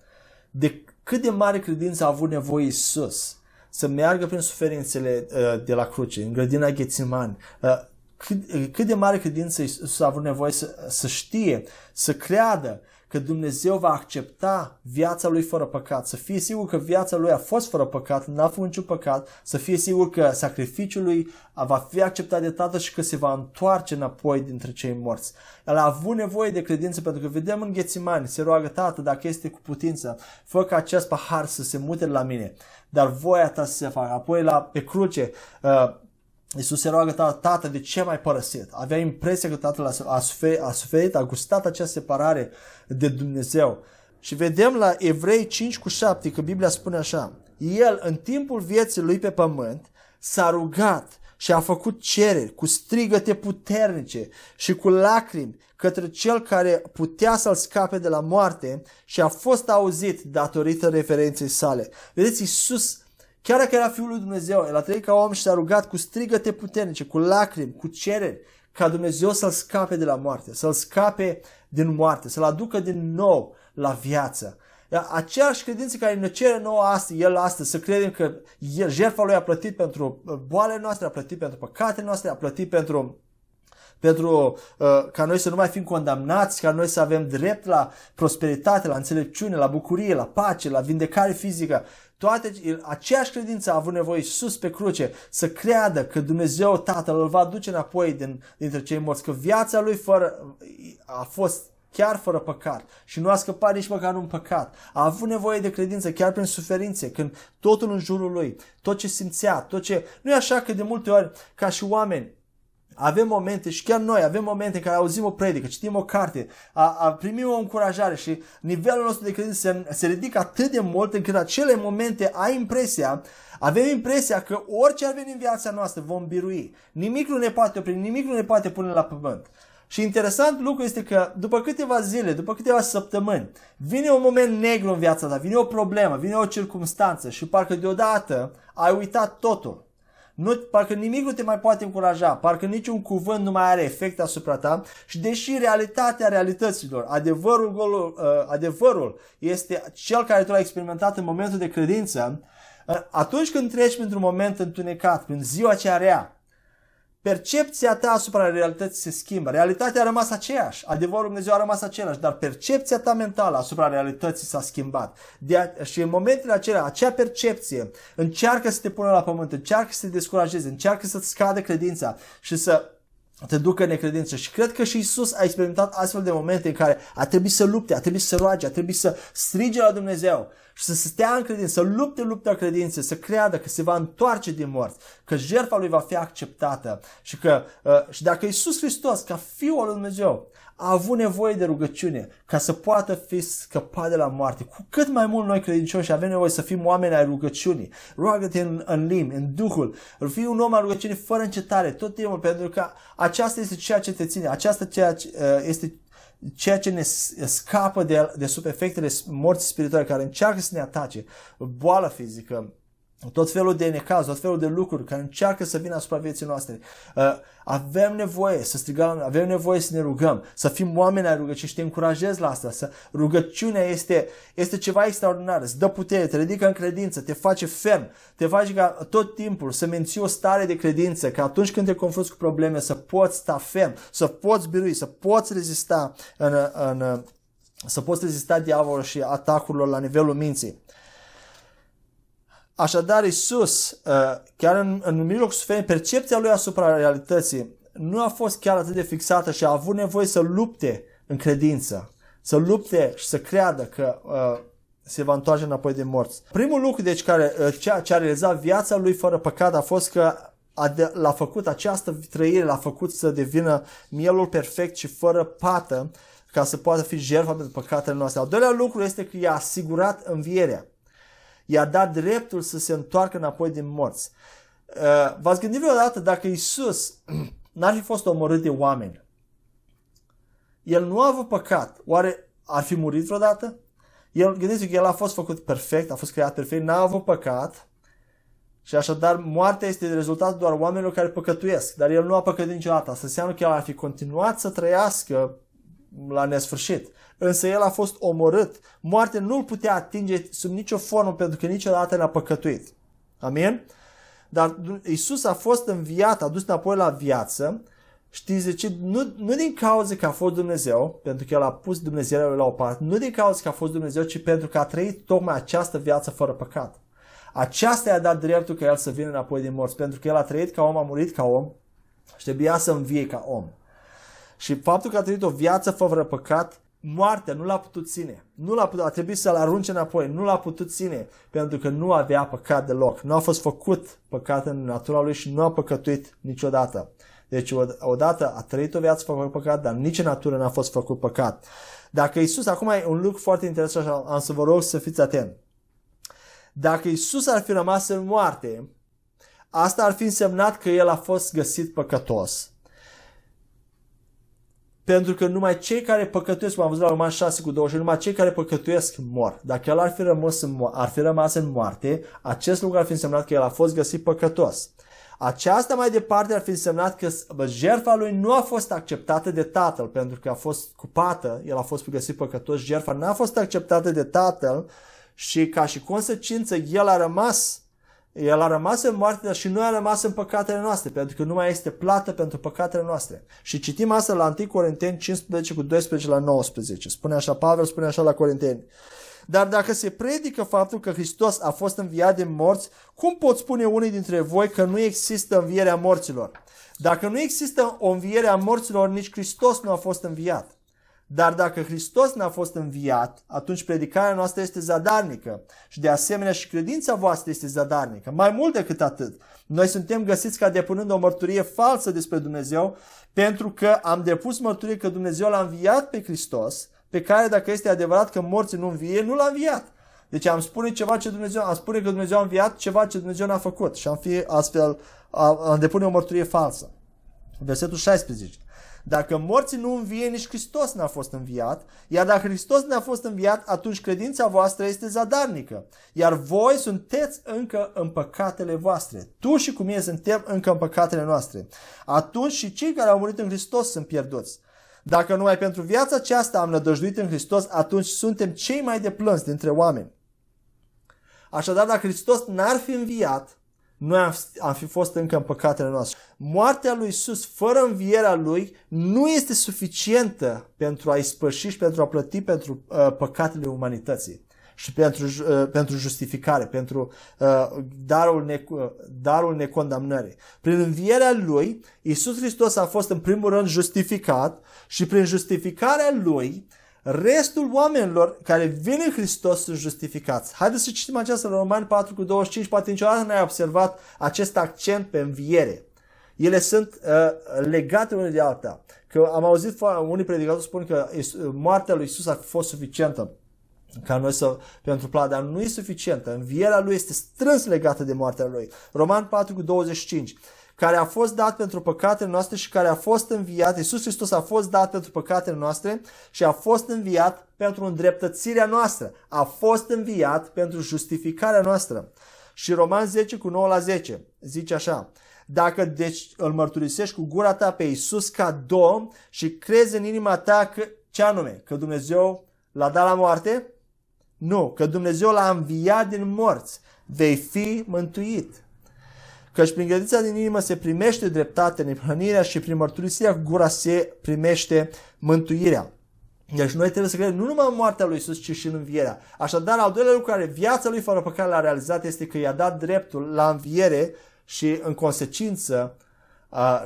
de cât de mare credință a avut nevoie Isus să meargă prin suferințele uh, de la cruce, în grădina Ghețiman, uh, cât, cât de mare credință Iisus a avut nevoie să, să știe, să creadă că Dumnezeu va accepta viața lui fără păcat, să fie sigur că viața lui a fost fără păcat, n-a făcut niciun păcat, să fie sigur că sacrificiul lui va fi acceptat de Tatăl și că se va întoarce înapoi dintre cei morți. El a avut nevoie de credință pentru că vedem în Ghețimani, se roagă Tată, dacă este cu putință, fă ca acest pahar să se mute la mine, dar voia ta să se facă. Apoi la, pe cruce, uh, Iisus se roagă tată, tată, de ce mai părăsit? Avea impresia că tatăl a suferit, a suferit, a gustat această separare de Dumnezeu. Și vedem la Evrei 5 cu 7 că Biblia spune așa. El, în timpul vieții lui pe pământ, s-a rugat și a făcut cereri cu strigăte puternice și cu lacrimi către cel care putea să-l scape de la moarte și a fost auzit datorită referenței sale. Vedeți, Iisus Chiar dacă era Fiul lui Dumnezeu, el a trăit ca om și s-a rugat cu strigăte puternice, cu lacrimi, cu cereri, ca Dumnezeu să-l scape de la moarte, să-l scape din moarte, să-l aducă din nou la viață. Aceeași credință care ne cere nouă astăzi, El astăzi, să credem că el, jertfa Lui a plătit pentru uh, boalele noastre, a plătit pentru păcatele noastre, a plătit pentru pentru uh, ca noi să nu mai fim condamnați, ca noi să avem drept la prosperitate, la înțelepciune, la bucurie, la pace, la vindecare fizică. Toate, aceeași credință a avut nevoie sus pe cruce să creadă că Dumnezeu Tatăl îl va duce înapoi din, dintre cei morți, că viața lui fără, a fost chiar fără păcat și nu a scăpat nici măcar un păcat. A avut nevoie de credință chiar prin suferințe, când totul în jurul lui, tot ce simțea, tot ce... Nu e așa că de multe ori, ca și oameni, avem momente și chiar noi avem momente în care auzim o predică, citim o carte, a, a primim o încurajare și nivelul nostru de credință se, se ridică atât de mult încât acele momente ai impresia, avem impresia că orice ar veni în viața noastră vom birui. Nimic nu ne poate opri, nimic nu ne poate pune la pământ. Și interesant lucru este că după câteva zile, după câteva săptămâni, vine un moment negru în viața ta, vine o problemă, vine o circunstanță și parcă deodată ai uitat totul. Nu, parcă nimic nu te mai poate încuraja, parcă niciun cuvânt nu mai are efect asupra ta și deși realitatea realităților, adevărul, golul, uh, adevărul este cel care tu l-ai experimentat în momentul de credință, uh, atunci când treci printr-un moment întunecat, prin ziua cea rea, percepția ta asupra realității se schimbă. Realitatea a rămas aceeași, adevărul Dumnezeu a rămas același, dar percepția ta mentală asupra realității s-a schimbat. De a, și în momentele acelea, acea percepție încearcă să te pună la pământ, încearcă să te descurajeze, încearcă să-ți scadă credința și să te ducă în necredință. Și cred că și Isus a experimentat astfel de momente în care a trebuit să lupte, a trebuit să roage, a trebuit să strige la Dumnezeu și să stea în credință, să lupte lupta credinței, să creadă că se va întoarce din morți, că jertfa lui va fi acceptată și că uh, și dacă Isus Hristos, ca Fiul lui Dumnezeu, a avut nevoie de rugăciune ca să poată fi scăpat de la moarte. Cu cât mai mult noi credincioși avem nevoie să fim oameni ai rugăciunii. Roagă-te în, în limbi, în Duhul. Fii un om al rugăciunii fără încetare, tot timpul, pentru că aceasta este ceea ce te ține, aceasta ceea ce, uh, este ceea ce ne scapă de, de sub efectele morții spirituale care încearcă să ne atace, boală fizică, tot felul de necaz, tot felul de lucruri care încearcă să vină asupra vieții noastre. Uh, avem nevoie să strigăm, avem nevoie să ne rugăm, să fim oameni ai rugăciunii și te încurajez la asta. Să, rugăciunea este, este ceva extraordinar, îți dă putere, te ridică în credință, te face ferm, te face ca tot timpul să menții o stare de credință, că atunci când te confrunți cu probleme să poți sta ferm, să poți birui, să poți rezista în, în, să poți rezista diavolul și atacurilor la nivelul minții. Așadar, Isus, uh, chiar în, în mijlocul suferinței, percepția lui asupra realității nu a fost chiar atât de fixată și a avut nevoie să lupte în credință, să lupte și să creadă că uh, se va întoarce înapoi de morți. Primul lucru, deci, care uh, ce, ce a realizat viața lui fără păcat a fost că a de, l-a făcut această trăire, l-a făcut să devină mielul perfect și fără pată ca să poată fi jertfa pentru păcatele noastre. Al doilea lucru este că i-a asigurat învierea i-a dat dreptul să se întoarcă înapoi din morți. Uh, v-ați gândit vreodată dacă Isus n-ar fi fost omorât de oameni? El nu a avut păcat. Oare ar fi murit vreodată? El, gândiți că el a fost făcut perfect, a fost creat perfect, n-a avut păcat și așadar moartea este rezultatul doar oamenilor care păcătuiesc, dar el nu a păcătuit niciodată. Asta înseamnă că el ar fi continuat să trăiască la nesfârșit însă el a fost omorât. Moartea nu-l putea atinge sub nicio formă pentru că niciodată n-a păcătuit. Amin? Dar Isus a fost înviat, a dus înapoi la viață, știți de ce? Nu, nu din cauza că a fost Dumnezeu, pentru că El a pus Dumnezeu la o parte, nu din cauza că a fost Dumnezeu, ci pentru că a trăit tocmai această viață fără păcat. Aceasta i-a dat dreptul ca El să vină înapoi din morți, pentru că El a trăit ca om, a murit ca om și trebuia să învie ca om. Și faptul că a trăit o viață fără păcat moartea nu l-a putut ține. Nu l-a putut, a trebuit să-l arunce înapoi. Nu l-a putut ține pentru că nu avea păcat deloc. Nu a fost făcut păcat în natura lui și nu a păcătuit niciodată. Deci odată a trăit o viață fără păcat, dar nici în natură n-a fost făcut păcat. Dacă Isus, acum e un lucru foarte interesant și am să vă rog să fiți atent. Dacă Isus ar fi rămas în moarte, asta ar fi însemnat că El a fost găsit păcătos pentru că numai cei care păcătuiesc, cum am văzut la Roman 6 cu 20, numai cei care păcătuiesc mor. Dacă el ar fi, rămas în, mo- ar fi rămas în moarte, acest lucru ar fi însemnat că el a fost găsit păcătos. Aceasta mai departe ar fi însemnat că jertfa lui nu a fost acceptată de tatăl, pentru că a fost cupată, el a fost găsit păcătos, jertfa n-a fost acceptată de tatăl și ca și consecință el a rămas el a rămas în moarte, dar și noi am rămas în păcatele noastre, pentru că nu mai este plată pentru păcatele noastre. Și citim asta la 1 Corinteni 15 cu 12 la 19. Spune așa, Pavel spune așa la Corinteni. Dar dacă se predică faptul că Hristos a fost înviat din morți, cum pot spune unii dintre voi că nu există învierea morților? Dacă nu există o înviere a morților, nici Hristos nu a fost înviat. Dar dacă Hristos n-a fost înviat, atunci predicarea noastră este zadarnică și de asemenea și credința voastră este zadarnică. Mai mult decât atât, noi suntem găsiți ca depunând o mărturie falsă despre Dumnezeu pentru că am depus mărturie că Dumnezeu l-a înviat pe Hristos, pe care dacă este adevărat că morții nu învie, nu l-a înviat. Deci am spune ceva ce Dumnezeu, am spune că Dumnezeu a înviat ceva ce Dumnezeu n-a făcut și am fi astfel, am depune o mărturie falsă. Versetul 16. Dacă morții nu învie, nici Hristos n-a fost înviat, iar dacă Hristos n-a fost înviat, atunci credința voastră este zadarnică, iar voi sunteți încă în păcatele voastre. Tu și cu mine suntem încă în păcatele noastre. Atunci și cei care au murit în Hristos sunt pierduți. Dacă numai pentru viața aceasta am nădăjduit în Hristos, atunci suntem cei mai de plâns dintre oameni. Așadar, dacă Hristos n-ar fi înviat, noi am, am fi fost încă în păcatele noastre. Moartea lui Isus fără învierea lui nu este suficientă pentru a ispăși și pentru a plăti pentru uh, păcatele umanității și pentru, uh, pentru justificare, pentru uh, darul, ne, uh, darul necondamnării. Prin învierea lui, Isus Hristos a fost în primul rând justificat și prin justificarea lui restul oamenilor care vin în Hristos sunt justificați. Haideți să citim aceasta în Romani 4 cu 25, poate niciodată n-ai observat acest accent pe înviere. Ele sunt uh, legate unul de alta. Că am auzit unii predicatori spun că moartea lui Isus a fost suficientă ca noi să, pentru plată, dar nu e suficientă. Învierea lui este strâns legată de moartea lui. Roman 4 cu 25 care a fost dat pentru păcatele noastre și care a fost înviat, Iisus Hristos a fost dat pentru păcatele noastre și a fost înviat pentru îndreptățirea noastră. A fost înviat pentru justificarea noastrstră. Și Roman 10 cu 9 la 10 zice așa, dacă deci îl mărturisești cu gura ta pe Iisus ca Domn și crezi în inima ta că, ce anume, că Dumnezeu l-a dat la moarte? Nu, că Dumnezeu l-a înviat din morți, vei fi mântuit. Căci prin credința din inimă se primește dreptate, neprihănirea și prin mărturisirea cu gura se primește mântuirea. Deci noi trebuie să credem nu numai în moartea lui Isus, ci și în învierea. Așadar, al doilea lucru care viața lui fără păcate l-a realizat este că i-a dat dreptul la înviere și în consecință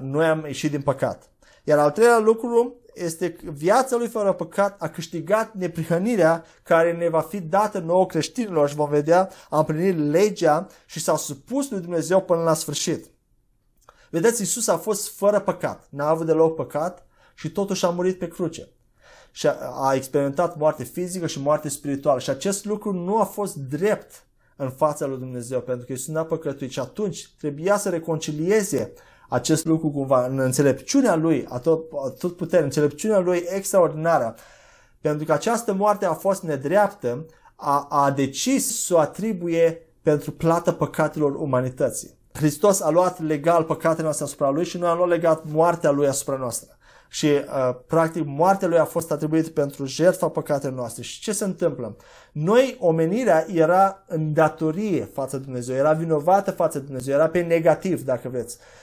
noi am ieșit din păcat. Iar al treilea lucru este viața lui fără păcat a câștigat neprihănirea care ne va fi dată nouă creștinilor și vom vedea, a împlinit legea și s-au supus lui Dumnezeu până la sfârșit. Vedeți, Isus a fost fără păcat, n-a avut deloc păcat și totuși a murit pe cruce. Și a, a experimentat moarte fizică și moarte spirituală. Și acest lucru nu a fost drept în fața lui Dumnezeu, pentru că Isus n-a păcătuit și atunci trebuia să reconcilieze acest lucru cumva în înțelepciunea lui, a tot, a tot putere, înțelepciunea lui extraordinară, pentru că această moarte a fost nedreaptă, a, a decis să o atribuie pentru plată păcatelor umanității. Hristos a luat legal păcatele noastre asupra lui și noi am luat legat moartea lui asupra noastră. Și uh, practic moartea lui a fost atribuită pentru jertfa păcatelor noastre. Și ce se întâmplă? Noi, omenirea era în datorie față de Dumnezeu, era vinovată față de Dumnezeu, era pe negativ, dacă vreți. Uh,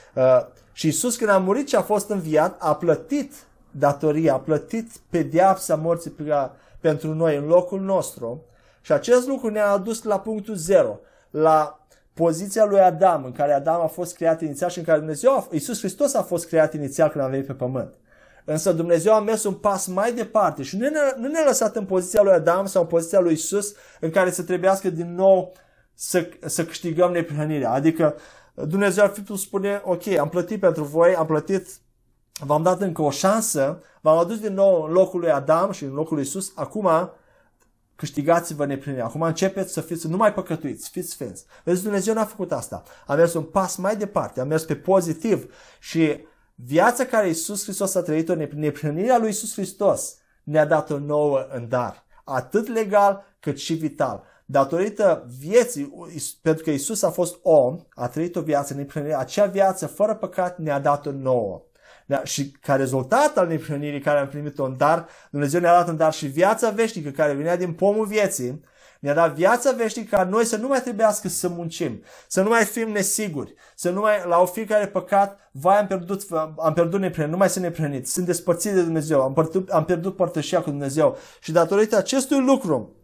și Isus când a murit și a fost înviat, a plătit datoria, a plătit pedeapsa morții pentru noi în locul nostru. Și acest lucru ne-a adus la punctul zero, la poziția lui Adam, în care Adam a fost creat inițial și în care Dumnezeu, Isus Hristos a fost creat inițial când a venit pe pământ. Însă Dumnezeu a mers un pas mai departe și nu ne-a, nu ne-a lăsat în poziția lui Adam sau în poziția lui Isus în care să trebuiască din nou să, să câștigăm neprihănirea. Adică Dumnezeu ar fi putut spune, ok, am plătit pentru voi, am plătit, v-am dat încă o șansă, v-am adus din nou în locul lui Adam și în locul lui Isus, acum câștigați-vă neprihănirea. Acum începeți să fiți, nu mai păcătuiți, fiți sfinți. Vezi, Dumnezeu n-a făcut asta. A mers un pas mai departe, a mers pe pozitiv și Viața care Isus Hristos a trăit-o, neprihănirea lui Isus Hristos, ne-a dat-o nouă în dar, atât legal cât și vital. Datorită vieții, pentru că Isus a fost om, a trăit o viață neprihănire, acea viață fără păcat ne-a dat-o nouă. Da? Și ca rezultat al neprihănirii care am primit-o în dar, Dumnezeu ne-a dat în dar și viața veșnică care venea din pomul vieții, ne-a dat viața veșnică ca noi să nu mai trebuiască să muncim, să nu mai fim nesiguri, să nu mai, la o fiecare păcat, vai, am pierdut, am pierdut neprihănit, nu mai sunt neprihănit, sunt despărțit de Dumnezeu, am, pierdut, am pierdut părtășia cu Dumnezeu. Și datorită acestui lucru,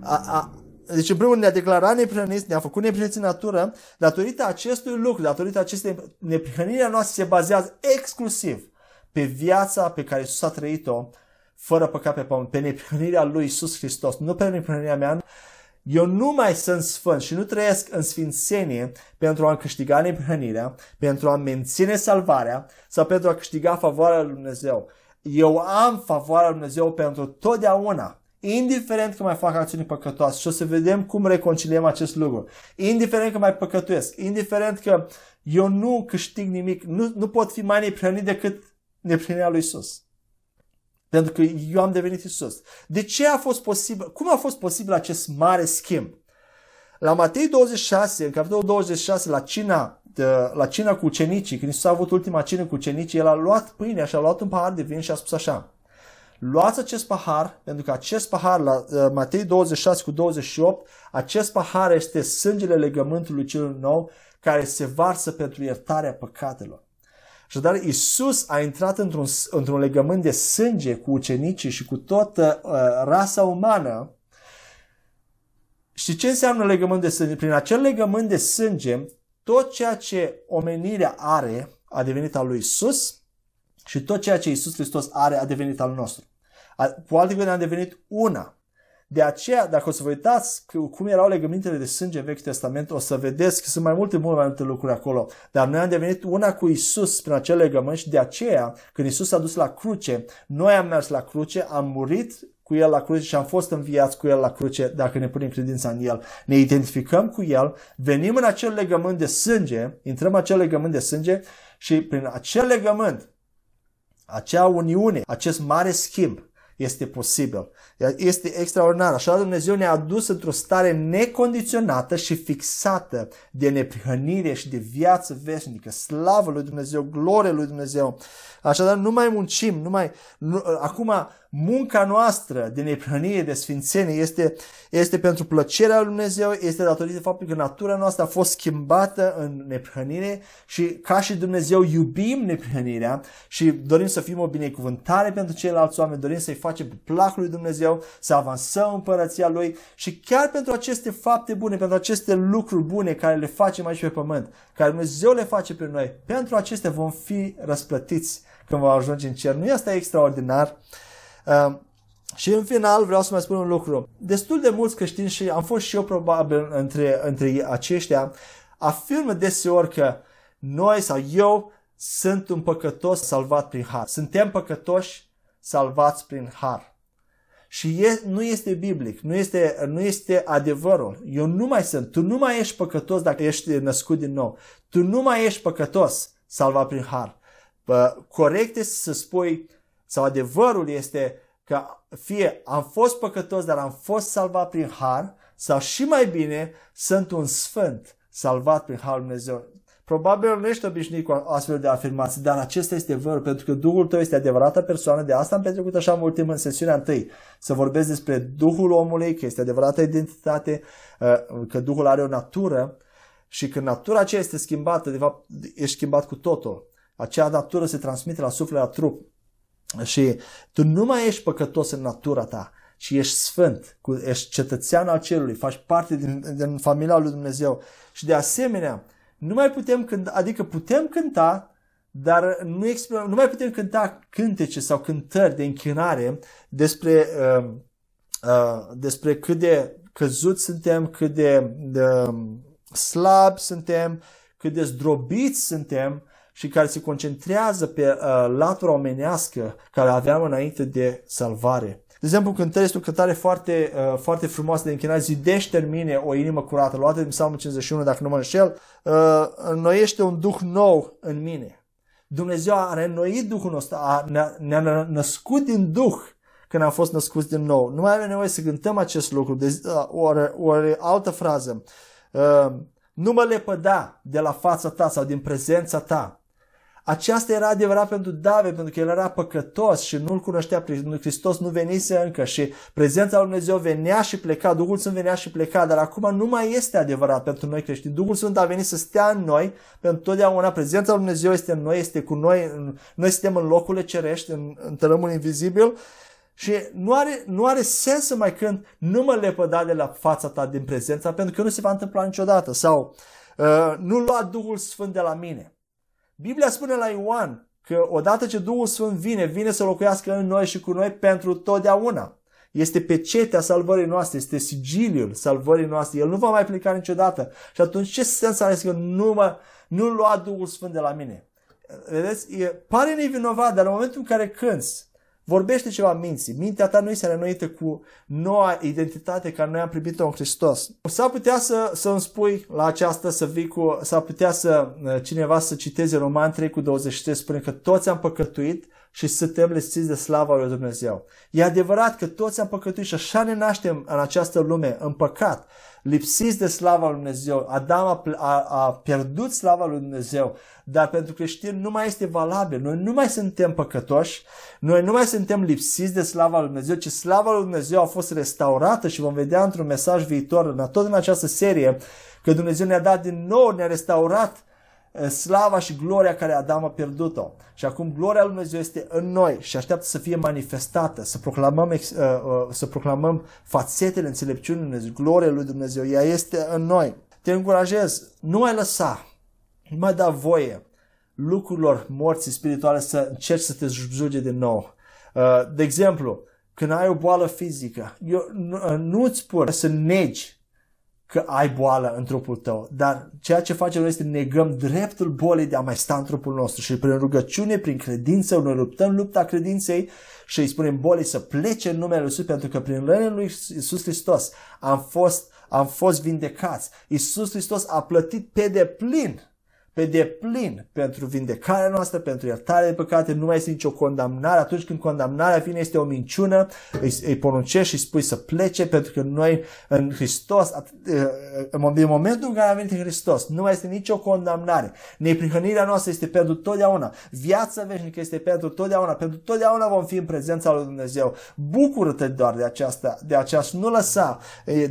a, a, deci, în primul rând, ne-a declarat neprihăniți, ne-a făcut neprihăniți în natură, datorită acestui lucru, datorită acestei neprihănirea noastră se bazează exclusiv pe viața pe care Iisus a trăit-o fără păcat pe pământ, pe neprihănirea lui Isus Hristos, nu pe neprihănirea mea, eu nu mai sunt sfânt și nu trăiesc în sfințenie pentru a câștiga neprihănirea, pentru a menține salvarea sau pentru a câștiga favoarea lui Dumnezeu. Eu am favoarea lui Dumnezeu pentru totdeauna indiferent că mai fac acțiuni păcătoase și o să vedem cum reconciliem acest lucru, indiferent că mai păcătuiesc, indiferent că eu nu câștig nimic, nu, nu pot fi mai neprihănit decât neprihănirea lui Isus. Pentru că eu am devenit Isus. De ce a fost posibil, cum a fost posibil acest mare schimb? La Matei 26, în capitolul 26, la cina, de, la cina cu ucenicii, când Isus a avut ultima cină cu ucenicii, el a luat pâinea și a luat un pahar de vin și a spus așa, luați acest pahar, pentru că acest pahar, la uh, Matei 26 cu 28, acest pahar este sângele legământului cel nou care se varsă pentru iertarea păcatelor. Așadar, Isus a intrat într-un, într-un legământ de sânge cu ucenicii și cu toată uh, rasa umană. Și ce înseamnă legământ de sânge? Prin acel legământ de sânge, tot ceea ce omenirea are a devenit al lui Isus și tot ceea ce Isus Hristos are a devenit al nostru. Cu alte cuvinte, am devenit una. De aceea, dacă o să vă uitați cum erau legămintele de sânge în Vechiul Testament, o să vedeți că sunt mai multe, mult mai multe lucruri acolo. Dar noi am devenit una cu Isus prin acel legământ și de aceea, când Isus s-a dus la cruce, noi am mers la cruce, am murit cu El la cruce și am fost înviați cu El la cruce dacă ne punem credința în El. Ne identificăm cu El, venim în acel legământ de sânge, intrăm în acel legământ de sânge și prin acel legământ, acea uniune, acest mare schimb, este posibil. Este extraordinar. Așa Dumnezeu ne-a adus într-o stare necondiționată și fixată de neprihănire și de viață veșnică. Slavă lui Dumnezeu, glorie lui Dumnezeu. Așadar, nu mai muncim, nu mai... Nu, acum, munca noastră de neprihănire, de sfințenie, este, este pentru plăcerea lui Dumnezeu, este datorită faptului că natura noastră a fost schimbată în neprihănire și ca și Dumnezeu iubim neprihănirea și dorim să fim o binecuvântare pentru ceilalți oameni, dorim să-i facem pe placul lui Dumnezeu, să avansăm împărăția Lui și chiar pentru aceste fapte bune, pentru aceste lucruri bune care le facem aici pe pământ, care Dumnezeu le face pe noi, pentru acestea vom fi răsplătiți când vom ajunge în cer. Nu este extraordinar? Uh, și în final vreau să mai spun un lucru. Destul de mulți creștini și am fost și eu probabil între, între aceștia, afirmă deseori că noi sau eu sunt un păcătos salvat prin har. Suntem păcătoși salvați prin har. Și e, nu este biblic, nu este, nu este adevărul. Eu nu mai sunt. Tu nu mai ești păcătos dacă ești născut din nou. Tu nu mai ești păcătos salvat prin har. Corect este să spui, sau adevărul este că fie am fost păcătos, dar am fost salvat prin har, sau și mai bine, sunt un sfânt salvat prin harul Dumnezeu. Probabil nu ești obișnuit cu astfel de afirmații, dar acesta este adevărul, pentru că Duhul tău este adevărată persoană. De asta am petrecut așa mult timp în sesiunea întâi, să vorbesc despre Duhul omului, că este adevărată identitate, uh, că Duhul are o natură și când natura aceea este schimbată, de fapt, ești schimbat cu totul. Acea natură se transmite la suflet, la trup. Și tu nu mai ești păcătos în natura ta, ci ești sfânt, ești cetățean al cerului, faci parte din, din familia lui Dumnezeu. Și de asemenea, nu mai putem cânta, adică putem cânta, dar nu, exprim, nu mai putem cânta cântece sau cântări de închinare despre, uh, uh, despre cât de căzuți suntem, cât de, de slabi suntem, cât de zdrobiți suntem și care se concentrează pe uh, latura omenească care aveam înainte de salvare. De exemplu, cântări este o cântare foarte, uh, foarte frumoasă de închinare. Zidește în mine o inimă curată. Luată din Psalmul 51, dacă nu mă înșel. Uh, înnoiește un duh nou în mine. Dumnezeu a reînnoit Duhul nostru, a, ne-a, ne-a născut din Duh când am fost născuți din nou. Nu mai avem nevoie să cântăm acest lucru. De, uh, ori, ori altă frază. Uh, nu mă lepăda de la fața ta sau din prezența ta. Aceasta era adevărat pentru David, pentru că el era păcătos și nu-L cunoștea, Hristos nu venise încă și prezența lui Dumnezeu venea și pleca, Duhul Sfânt venea și pleca, dar acum nu mai este adevărat pentru noi creștini. Duhul Sfânt a venit să stea în noi pentru totdeauna. Prezența lui Dumnezeu este în noi, este cu noi, noi suntem în locurile cerești, în, în tărâmul invizibil și nu are, nu are sens să mai cânt nu mă lepăda de la fața ta din prezența pentru că nu se va întâmpla niciodată sau uh, nu lua Duhul Sfânt de la mine. Biblia spune la Ioan că odată ce Duhul Sfânt vine, vine să locuiască în noi și cu noi pentru totdeauna. Este pecetea salvării noastre, este sigiliul salvării noastre. El nu va mai pleca niciodată. Și atunci ce sens are că nu, mă, nu lua Duhul Sfânt de la mine? Vedeți? E, pare nevinovat, dar în momentul în care cânți, vorbește ceva minții. Mintea ta nu este reînnoită cu noua identitate care noi am primit-o în Hristos. S-ar putea să, să îmi spui la aceasta, să vii cu, s-ar putea să cineva să citeze Roman 3 cu 23, spune că toți am păcătuit și suntem lipsiți de slava lui Dumnezeu. E adevărat că toți am păcătuit și așa ne naștem în această lume, în păcat, lipsiți de slava lui Dumnezeu. Adam a, a, a pierdut slava lui Dumnezeu, dar pentru creștini nu mai este valabil. Noi nu mai suntem păcătoși, noi nu mai suntem lipsiți de slava lui Dumnezeu, ci slava lui Dumnezeu a fost restaurată și vom vedea într-un mesaj viitor, în tot în această serie, că Dumnezeu ne-a dat din nou, ne-a restaurat Eh, slava și gloria care Adam a pierdut-o. Și acum gloria lui Dumnezeu este în noi și așteaptă să fie manifestată, să proclamăm, uh, uh, să proclamăm fațetele înțelepciunii lui Dumnezeu, gloria lui Dumnezeu. Ea este în noi. Te încurajez, nu mai lăsa, nu mai da voie lucrurilor morții spirituale să încerci să te juge din nou. Uh, de exemplu, când ai o boală fizică, eu nu, nu-ți spun să negi că ai boală în trupul tău, dar ceea ce facem noi este negăm dreptul bolii de a mai sta în trupul nostru și prin rugăciune, prin credință, noi luptăm lupta credinței și îi spunem bolii să plece în numele Lui Iisus pentru că prin rănile Lui Iisus Hristos am fost, am fost vindecați. Iisus Hristos a plătit pe deplin pe deplin pentru vindecarea noastră, pentru iertarea de păcate, nu mai este nicio condamnare. Atunci când condamnarea vine este o minciună, îi, îi poruncești și spui să plece, pentru că noi în Hristos, în momentul în care a venit în Hristos, nu mai este nicio condamnare. Neprihănirea noastră este pentru totdeauna. Viața veșnică este pentru totdeauna. Pentru totdeauna vom fi în prezența lui Dumnezeu. Bucură-te doar de aceasta, de aceasta. Nu lăsa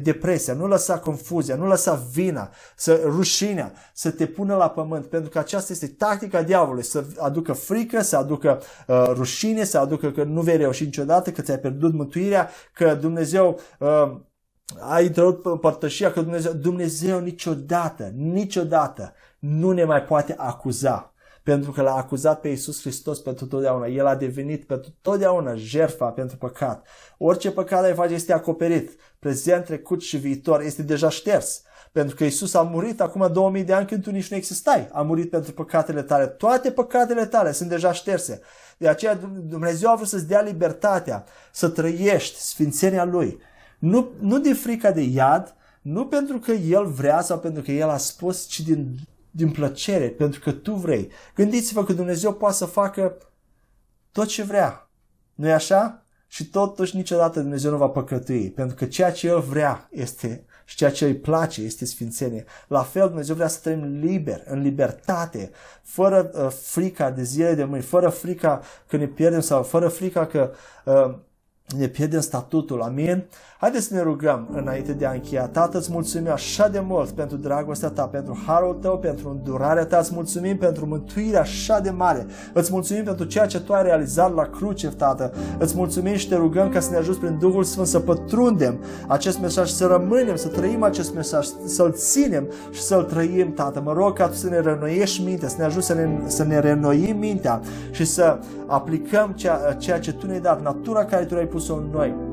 depresia, nu lăsa confuzia, nu lăsa vina, să rușinea, să te pună la pământ pământ, pentru că aceasta este tactica diavolului, să aducă frică, să aducă uh, rușine, să aducă că nu vei reuși niciodată, că ți-ai pierdut mântuirea, că Dumnezeu uh, a intrat părtășia, că Dumnezeu, Dumnezeu niciodată, niciodată nu ne mai poate acuza pentru că l-a acuzat pe Iisus Hristos pentru totdeauna. El a devenit pentru totdeauna jertfa pentru păcat. Orice păcat ai face este acoperit. Prezent, trecut și viitor este deja șters. Pentru că Isus a murit acum 2000 de ani când tu nici nu existai. A murit pentru păcatele tale. Toate păcatele tale sunt deja șterse. De aceea Dumnezeu a vrut să-ți dea libertatea să trăiești sfințenia Lui. Nu, nu din frica de iad, nu pentru că El vrea sau pentru că El a spus, ci din, din plăcere, pentru că tu vrei. Gândiți-vă că Dumnezeu poate să facă tot ce vrea. nu e așa? Și totuși niciodată Dumnezeu nu va păcătui, pentru că ceea ce El vrea este și ceea ce îi place este sfințenie. La fel, Dumnezeu vrea să trăim liber, în libertate, fără uh, frica de zile de mâini, fără frica că ne pierdem sau fără frica că uh, ne pierdem statutul. Amin? Haideți să ne rugăm înainte de a încheia. Tată, îți mulțumim așa de mult pentru dragostea ta, pentru harul tău, pentru îndurarea ta. Îți mulțumim pentru mântuirea așa de mare. Îți mulțumim pentru ceea ce tu ai realizat la cruce, Tată. Îți mulțumim și te rugăm ca să ne ajuți prin Duhul Sfânt să pătrundem acest mesaj, să rămânem, să trăim acest mesaj, să-l ținem și să-l trăim, Tată. Mă rog ca tu să ne renoiești mintea, să ne ajuți să ne, să ne renoim mintea și să aplicăm ceea, ceea ce tu ne-ai dat, natura care tu ai pus-o în noi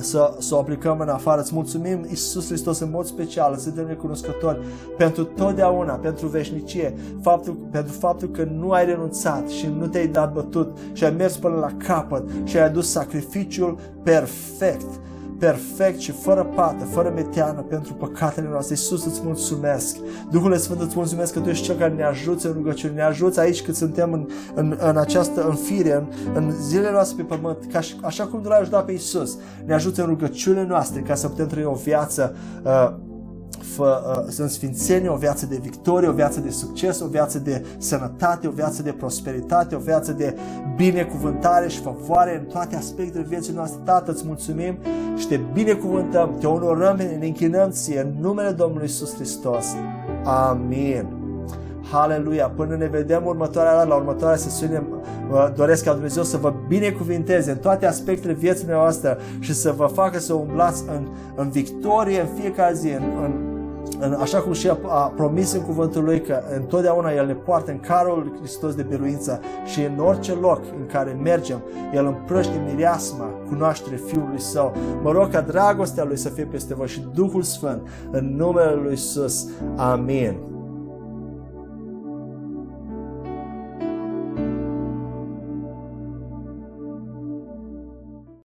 să, să o aplicăm în afară. Îți mulțumim, Iisus Hristos, în mod special, suntem recunoscători pentru totdeauna, pentru veșnicie, faptul, pentru faptul că nu ai renunțat și nu te-ai dat bătut și ai mers până la capăt și ai adus sacrificiul perfect perfect și fără pată, fără meteană pentru păcatele noastre. Iisus, îți mulțumesc. Duhul Sfânt, îți mulțumesc că Tu ești Cel care ne ajută în rugăciune, ne ajută aici cât suntem în, în, în această înfire, în, în zilele noastre pe pământ, ca, așa cum Tu l-ai ajutat pe Iisus. Ne ajută în rugăciunile noastre ca să putem trăi o viață uh, fă, uh, în sfințenie, o viață de victorie, o viață de succes, o viață de sănătate, o viață de prosperitate, o viață de binecuvântare și favoare în toate aspectele vieții noastre. Tată, îți mulțumim și te binecuvântăm, te onorăm, ne închinăm ție în numele Domnului Isus Hristos. Amin. Haleluia! Până ne vedem următoarea dată, la următoarea sesiune, vă doresc ca Dumnezeu să vă binecuvinteze în toate aspectele vieții noastre și să vă facă să umblați în, în victorie în fiecare zi, în, în așa cum și a, a promis în cuvântul lui că întotdeauna El ne poartă în carul lui Hristos de biruință și în orice loc în care mergem, El împrăște mireasma cunoaștere Fiului Său. Mă rog ca dragostea Lui să fie peste voi și Duhul Sfânt în numele Lui Iisus. Amin.